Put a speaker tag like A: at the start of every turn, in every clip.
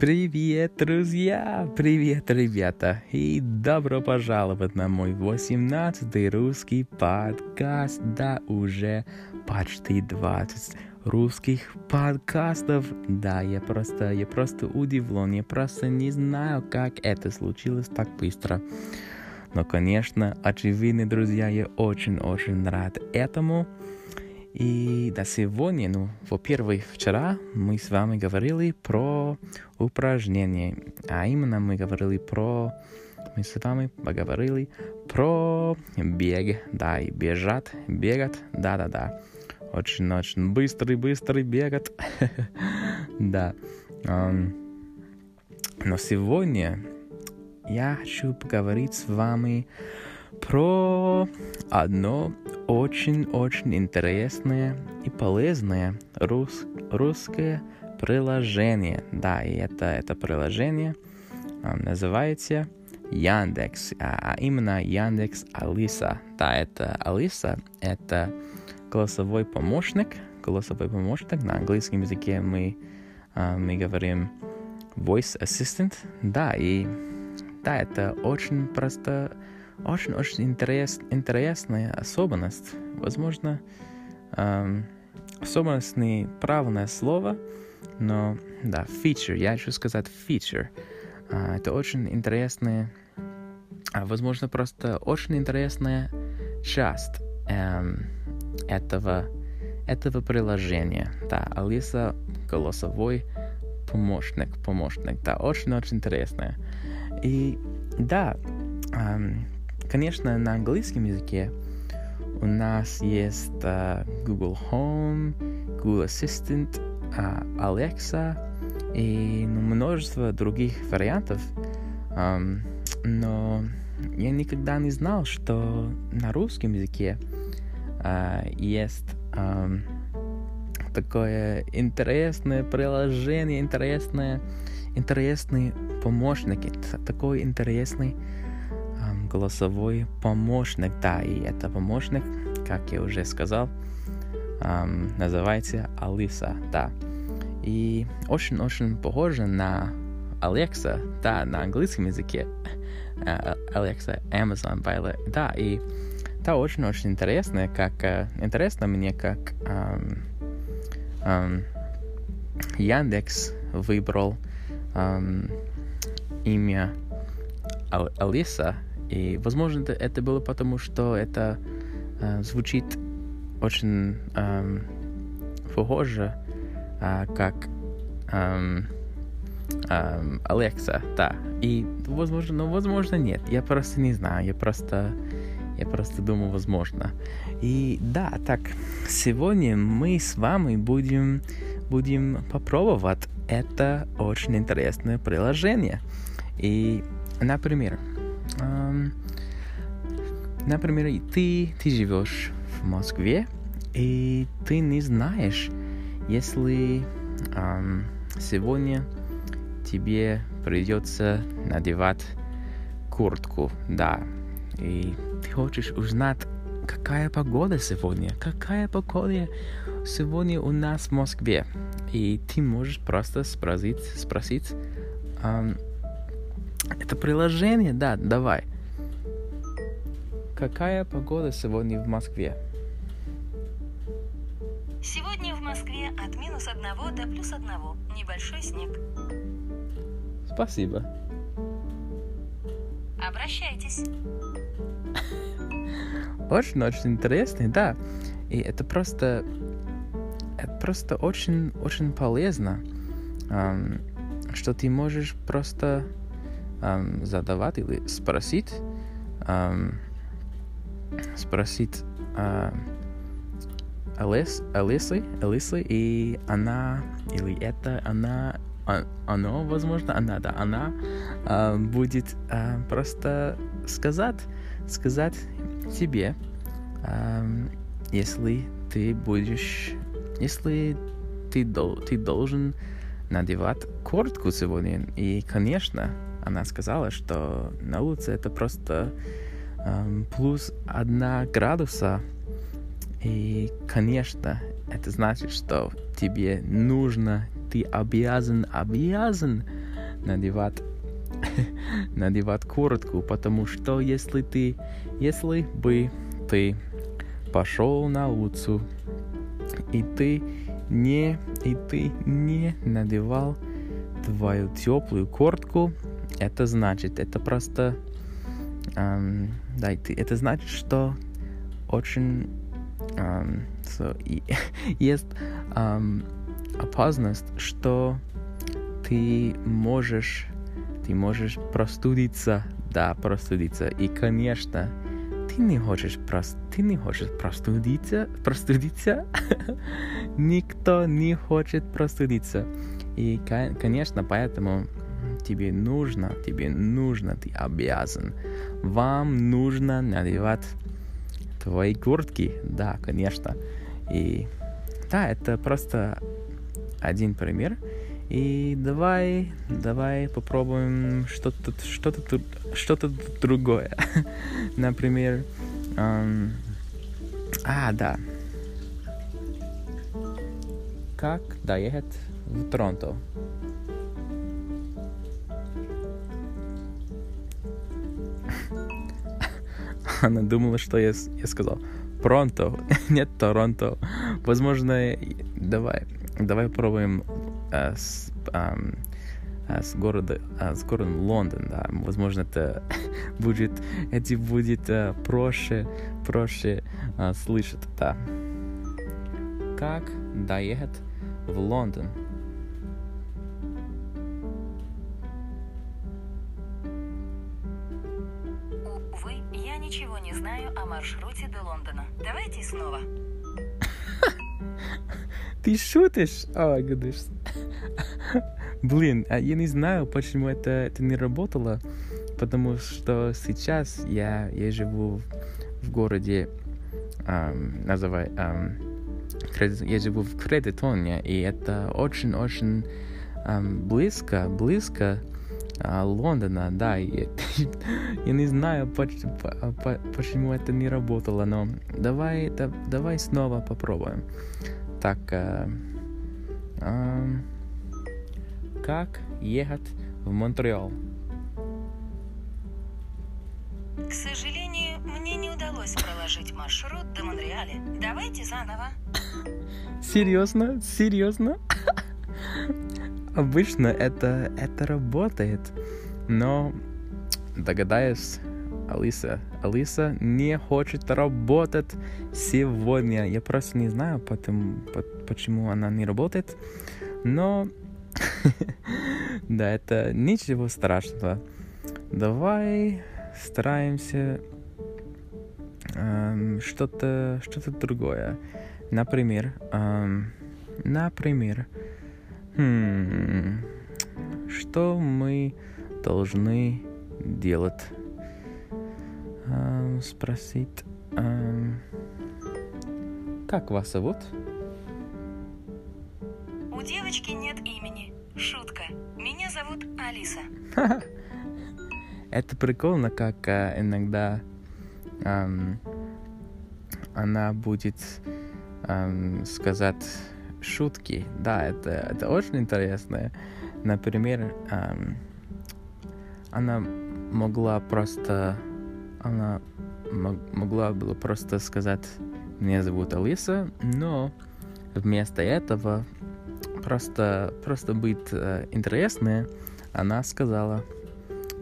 A: Привет, друзья! Привет, ребята! И добро пожаловать на мой 18-й русский подкаст. Да, уже почти 20 русских подкастов. Да, я просто, я просто удивлен. Я просто не знаю, как это случилось так быстро. Но, конечно, очевидно, друзья, я очень-очень рад этому. И до сегодня, ну, во-первых, вчера мы с вами говорили про упражнения, а именно мы говорили про, мы с вами поговорили про бег, да, и бежать, бегать, да-да-да, очень-очень быстрый-быстрый бегать, да. Но сегодня я хочу поговорить с вами одно очень-очень интересное и полезное рус, русское приложение. Да, и это, это приложение а, называется Яндекс, а, а именно Яндекс Алиса. Да, это Алиса, это голосовой помощник, голосовой помощник. На английском языке мы, а, мы говорим voice assistant. Да, и да, это очень просто очень-очень интерес, интересная особенность. Возможно, эм, особенность не правильное слово, но да, feature, я хочу сказать feature. Э, это очень интересная, возможно, просто очень интересная часть эм, этого, этого приложения. Да, Алиса голосовой помощник, помощник, да, очень-очень интересная. И да, эм, Конечно, на английском языке у нас есть uh, Google Home, Google Assistant, uh, Alexa и ну, множество других вариантов. Um, но я никогда не знал, что на русском языке uh, есть um, такое интересное приложение, интересное, интересный помощник, такой интересный голосовой помощник. Да, и это помощник, как я уже сказал, эм, называется Алиса, да. И очень-очень похоже на Алекса, да, на английском языке. Алекса, Amazon, Violet, да, и это очень-очень интересно, как, uh, интересно мне, как um, um, Яндекс выбрал um, имя Ал- Алиса и, возможно, это, это было потому, что это э, звучит очень э, похоже, э, как э, э, Алекса, да. И, возможно, но, возможно, нет. Я просто не знаю. Я просто, я просто думаю, возможно. И да, так, сегодня мы с вами будем, будем попробовать это очень интересное приложение. И, например, например, ты, ты живешь в Москве, и ты не знаешь, если um, сегодня тебе придется надевать куртку, да, и ты хочешь узнать, какая погода сегодня, какая погода сегодня у нас в Москве. И ты можешь просто спросить, спросить um, это приложение, да, давай. Какая погода сегодня в Москве?
B: Сегодня в Москве от минус одного до плюс одного. Небольшой снег.
A: Спасибо.
B: Обращайтесь.
A: Очень-очень интересно, да. И это просто... Это просто очень-очень полезно, что ты можешь просто эм, задавать или спросить, эм, спросить э, Алис, Алисы, Алисы, и она, или это она, он, оно, возможно, она, да, она э, будет э, просто сказать, сказать тебе, э, если ты будешь, если ты, ты должен надевать куртку сегодня. И, конечно, она сказала, что на улице это просто эм, плюс одна градуса. И, конечно, это значит, что тебе нужно, ты обязан, обязан надевать надевать куртку, потому что если ты, если бы ты пошел на улицу и ты не, и ты не надевал твою теплую куртку, это значит, это просто, эм, да, это значит, что очень эм, so, и, есть эм, опасность, что ты можешь, ты можешь простудиться, да, простудиться. И, конечно, ты не хочешь, прос, ты не хочешь простудиться, простудиться. Никто не хочет простудиться. И, конечно, поэтому тебе нужно, тебе нужно, ты обязан. Вам нужно надевать твои куртки. Да, конечно. И да, это просто один пример. И давай, давай попробуем что-то, что-то, что-то другое. Например, эм, а, да. Как доехать в Торонто? Она думала, что я, я сказал Пронто, нет Торонто. Возможно, давай, давай попробуем а, с, а, с города, а, с городом Лондон, да. Возможно, это будет, это будет а, проще, проще а, слышать, да. Как доехать в Лондон?
B: Лондона. Давайте снова.
A: Ты шутишь? О, goodness. Блин, а я не знаю, почему это, это не работало, потому что сейчас я, я живу в городе, эм, называй, эм, я живу в Кредитоне, и это очень-очень эм, близко, близко а, Лондона, да, и, я не знаю, почему, почему это не работало, но давай, да, давай снова попробуем. Так, э, э, как ехать в Монтреал?
B: К сожалению, мне не удалось проложить маршрут до Монреаля. Давайте заново.
A: Серьезно? Серьезно? Обычно это, это работает, но догадаюсь, Алиса. Алиса не хочет работать сегодня. Я просто не знаю, потому, почему она не работает. Но да, это ничего страшного. Давай стараемся эм, что-то что-то другое. Например, эм, например, хм, что мы должны делать? Эм, спросить, эм, как вас зовут?
B: У девочки нет имени. Шутка. Меня зовут Алиса.
A: Это прикольно, как э, иногда эм, она будет эм, сказать шутки. Да, это, это очень интересно. Например, эм, она могла просто она могла бы просто сказать «Меня зовут Алиса», но вместо этого просто, просто быть э, интересной, она сказала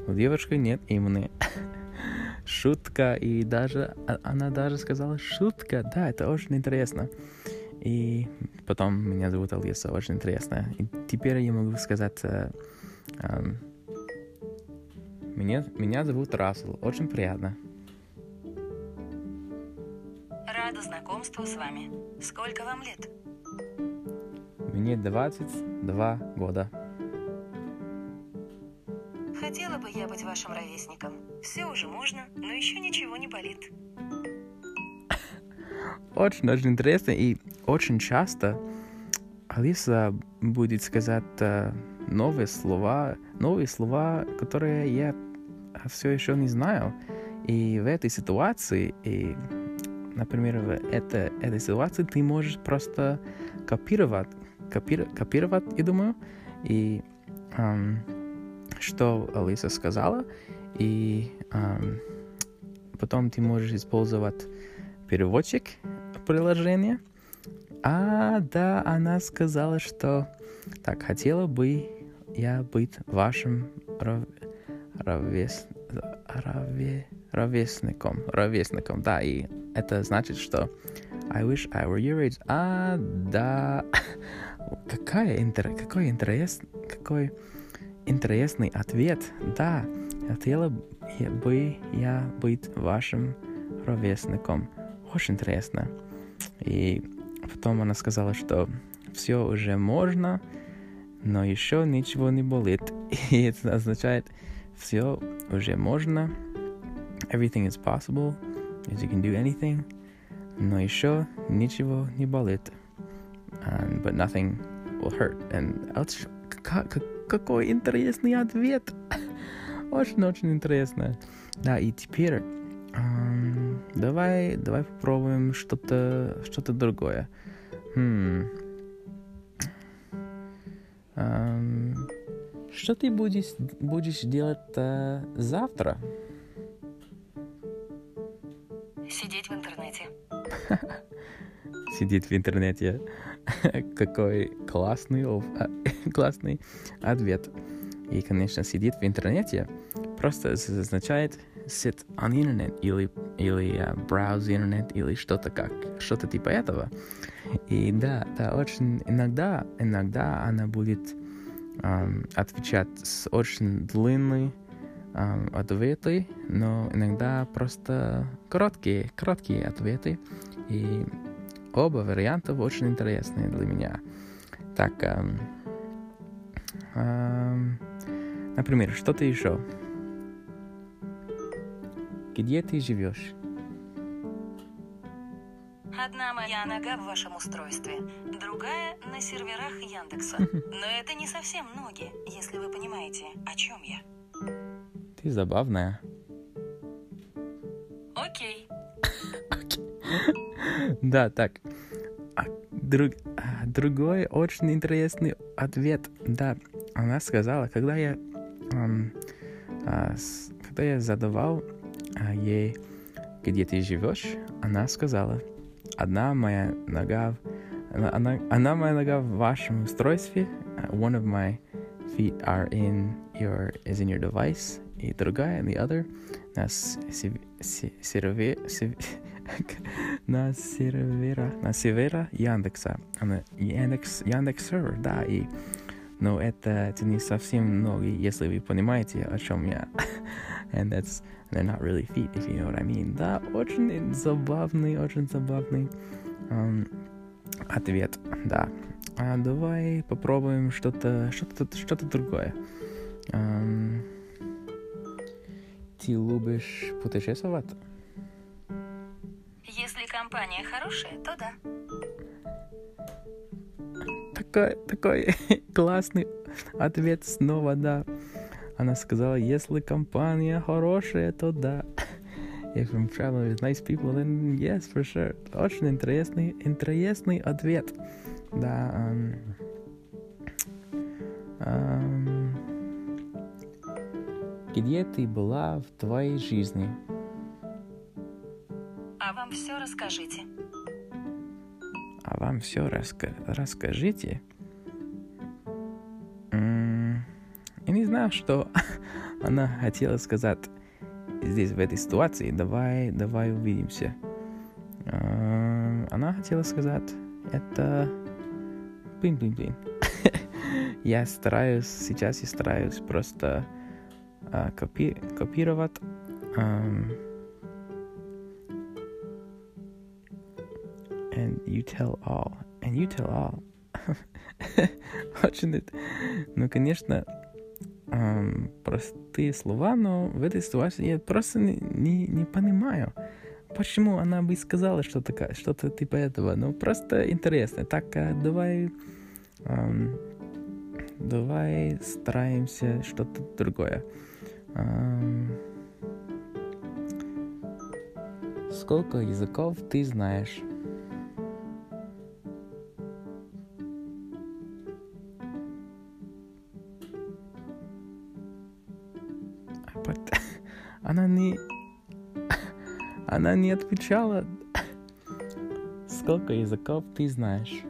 A: «У девушки нет имени». шутка, и даже а, она даже сказала шутка, да, это очень интересно. И потом меня зовут Алиса, очень интересно. И теперь я могу сказать, э, э, меня, меня зовут Рассел, очень приятно.
B: Рада знакомству с вами. Сколько вам лет?
A: Мне 22 года.
B: Хотела бы я быть вашим ровесником. Все уже можно, но еще ничего не болит.
A: Очень-очень интересно и очень часто Алиса будет сказать э, новые слова, новые слова, которые я все еще не знаю. И в этой ситуации, и, например, в это, этой ситуации ты можешь просто копировать, копир, копировать, я думаю, и, эм, что Алиса сказала, и эм, потом ты можешь использовать переводчик приложения. А, да, она сказала, что так, хотела бы я быть вашим ров... ровес... рове... ровесником. Ровесником, да, и это значит, что I wish I were your age. А, да. Какая интер... какой интерес... какой интересный ответ. Да, хотела бы я быть вашим ровесником. Очень интересно. И потом она сказала, что все уже можно, но еще ничего не болит. И это означает, все уже можно. Everything is possible. You can do anything. Но еще ничего не болит. And, but nothing will hurt. And какой интересный ответ. Очень-очень интересно. Да, и теперь эм, давай, давай попробуем что-то что-то другое. Хм. Эм, что ты будешь, будешь делать э, завтра?
B: Сидеть в интернете.
A: Сидеть в интернете. Какой классный, классный ответ. И, конечно, сидит в интернете просто означает sit on the internet или, или uh, browse internet или что-то как, что-то типа этого. И да, да, очень иногда, иногда она будет um, отвечать с очень длинной um, ответы, но иногда просто короткие, короткие ответы. И оба варианта очень интересные для меня. Так, um, um, например, что-то еще. Где ты живешь?
B: Одна моя нога в вашем устройстве, другая на серверах Яндекса. Но это не совсем ноги, если вы понимаете, о чем я.
A: Ты забавная.
B: Окей.
A: Да, так. А, друг, а, другой очень интересный ответ. Да, она сказала, когда я, эм, а, с, когда я задавал ей, где ты живешь, она сказала, одна моя нога, она, она моя нога в вашем устройстве, one of my feet are in your, is in your device, и другая, the other, на сервере, на сервера, на сервера Яндекса, она Яндекс, Яндекс сервер, да, и но это, это не совсем ноги, если вы понимаете, о чем я. And that's, they're not really feet, if you know what I mean. Да, очень забавный, очень забавный um, ответ, да. А давай попробуем что-то, что-то, что-то другое. Um, ты любишь путешествовать?
B: Если компания хорошая, то да.
A: Такой, такой классный ответ снова, да. Она сказала, если компания хорошая, то да. If I'm traveling with nice people, then yes, for sure. Очень интересный, интересный ответ. Да. Um, um, где ты была в твоей жизни?
B: А вам все расскажите.
A: А вам все раска расскажите? Знаю, что она хотела сказать здесь, в этой ситуации. Давай, давай увидимся. Она хотела сказать, это... Блин, блин, блин. я стараюсь, сейчас я стараюсь просто uh, копи копировать um, and you tell all. And you tell all. Очень... Ну, конечно, эм, простые слова, но в этой ситуации я просто не, не, не понимаю, почему она бы сказала что-то что типа этого. Ну, просто интересно. Так, а давай... Эм, давай стараемся что-то другое. Эм, сколько языков ты знаешь? Она не отвечала, сколько языков ты знаешь.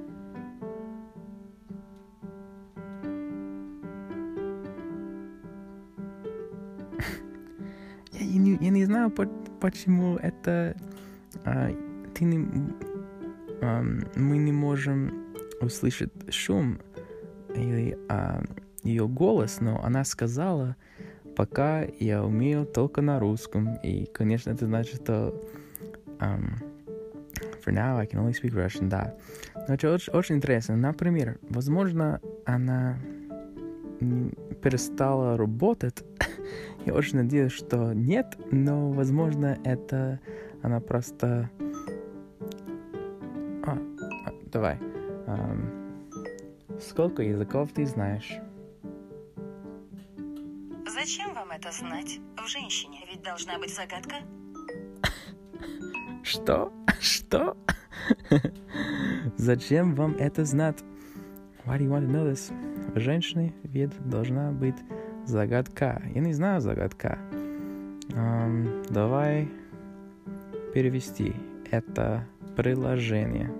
A: Я, я, не, я не знаю, почему это а, ты не, а, мы не можем услышать шум или а, ее голос, но она сказала, пока я умею только на русском. И, конечно, это значит, что um, for now I can only speak Russian, да. Но это очень, очень интересно. Например, возможно, она перестала работать. я очень надеюсь, что нет, но, возможно, это она просто... А, а давай. Um, сколько языков ты знаешь?
B: Зачем вам это знать? В женщине ведь должна быть загадка.
A: Что? Что? Зачем вам это знать? Why do you want to know this? В женщине ведь должна быть загадка. Я не знаю загадка. Um, давай перевести это приложение.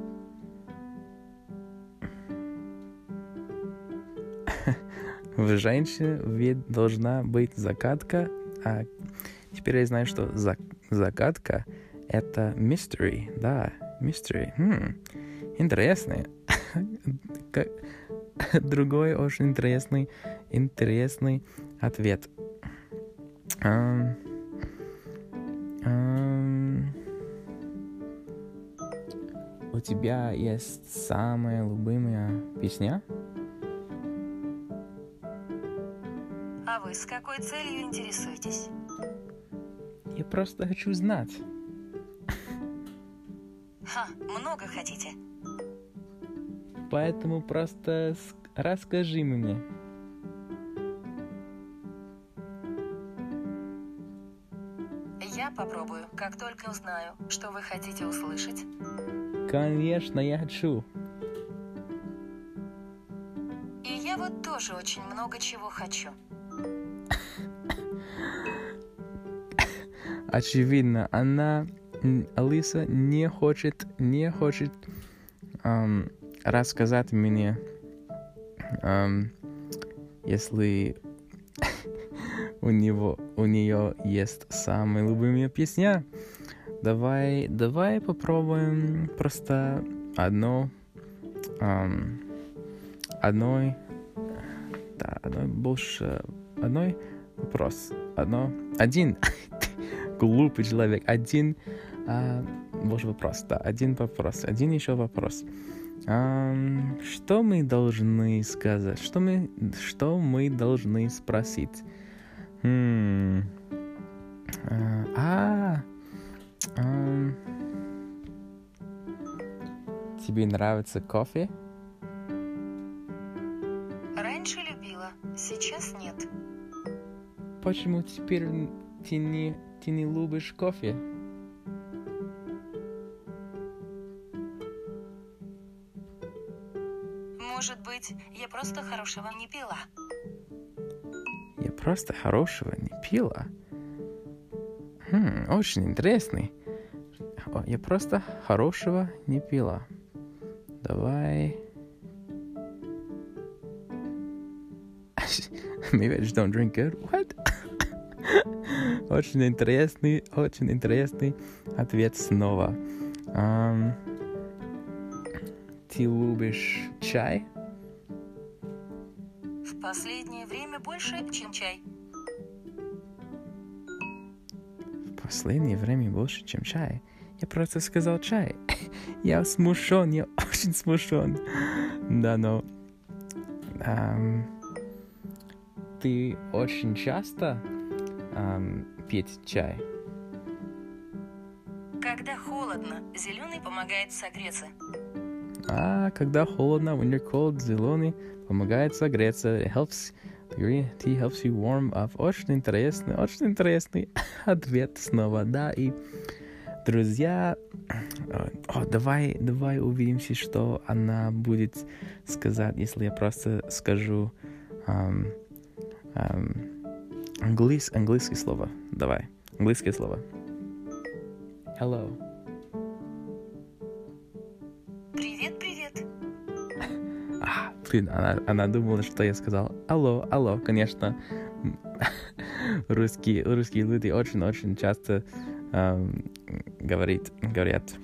A: В женщине ведь должна быть загадка, а теперь я знаю, что за загадка — это mystery, да, mystery. Хм, интересный. Другой очень интересный, интересный ответ. Um, у тебя есть самая любимая песня?
B: С какой целью интересуетесь?
A: Я просто хочу знать.
B: Ха, много хотите?
A: Поэтому просто расскажи мне.
B: Я попробую, как только узнаю, что вы хотите услышать.
A: Конечно, я хочу.
B: И я вот тоже очень много чего хочу.
A: Очевидно, она, Алиса, не хочет, не хочет эм, рассказать мне, эм, если у него, у нее есть самая любимая песня. Давай, давай попробуем просто одно, эм, одной, да, одной больше, одной вопрос, одно, один. глупый человек. Один а, ваш вопрос, да, один вопрос, один еще вопрос. А, что мы должны сказать? Что мы, что мы должны спросить? Хм. А, а, а, тебе нравится кофе?
B: Раньше любила, сейчас нет.
A: Почему теперь ты не ты не любишь кофе?
B: Может быть, я просто хорошего не пила.
A: Я просто хорошего не пила? Хм, очень интересный. Я просто хорошего не пила. Давай... Maybe I just don't drink good. What? Очень интересный, очень интересный ответ снова. Um, ты любишь чай?
B: В последнее время больше, чем чай.
A: В последнее время больше, чем чай? Я просто сказал чай. я смущен, я очень смущен. Да, но... Um, ты очень часто um, пить чай?
B: Когда холодно, зеленый помогает согреться.
A: А, когда холодно, when you're cold, зеленый помогает согреться. It helps, green tea helps you warm up. Очень интересный, очень интересный ответ снова, да, и друзья, о, давай, давай увидимся, что она будет сказать, если я просто скажу um, um, Английс, английское слово. Давай. Английское слово. Hello.
B: Привет, привет.
A: А, блин, она, она думала, что я сказал алло, алло, конечно. русские, русские люди очень-очень часто эм, говорит, говорят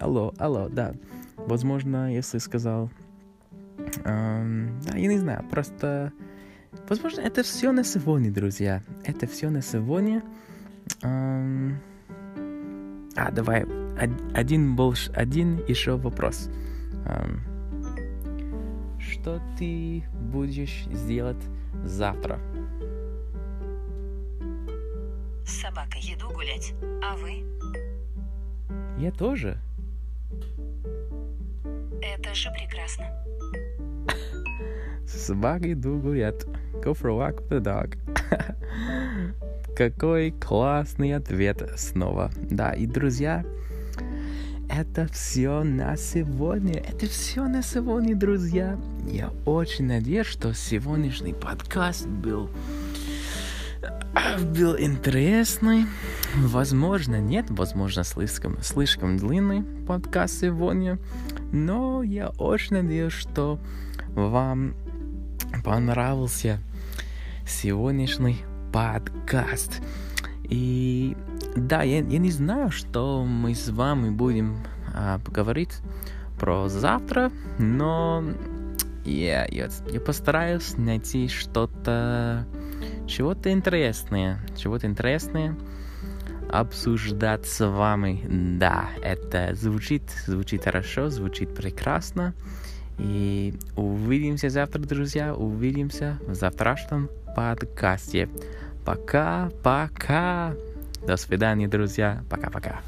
A: алло, алло, да. Возможно, если сказал, эм, да, я не знаю, просто, возможно, это все на сегодня, друзья. Это все на сегодня. Эм, а, давай, один, больше, один еще вопрос. Эм, что ты будешь делать завтра?
B: С собакой еду гулять. А вы?
A: Я тоже.
B: Это же прекрасно.
A: С собакой иду гулять. Go for a walk with the dog. Какой классный ответ снова. Да, и друзья, это все на сегодня. Это все на сегодня, друзья. Я очень надеюсь, что сегодняшний подкаст был был интересный. Возможно, нет, возможно, слишком, слишком длинный подкаст сегодня. Но я очень надеюсь, что вам понравился сегодняшний подкаст. И да, я, я не знаю, что мы с вами будем а, поговорить про завтра, но я, я, я постараюсь найти что-то, чего-то интересное, чего-то интересное обсуждать с вами. Да, это звучит, звучит хорошо, звучит прекрасно. И увидимся завтра, друзья. Увидимся в завтрашнем подкасте. Пока-пока. До свидания, друзья. Пока-пока.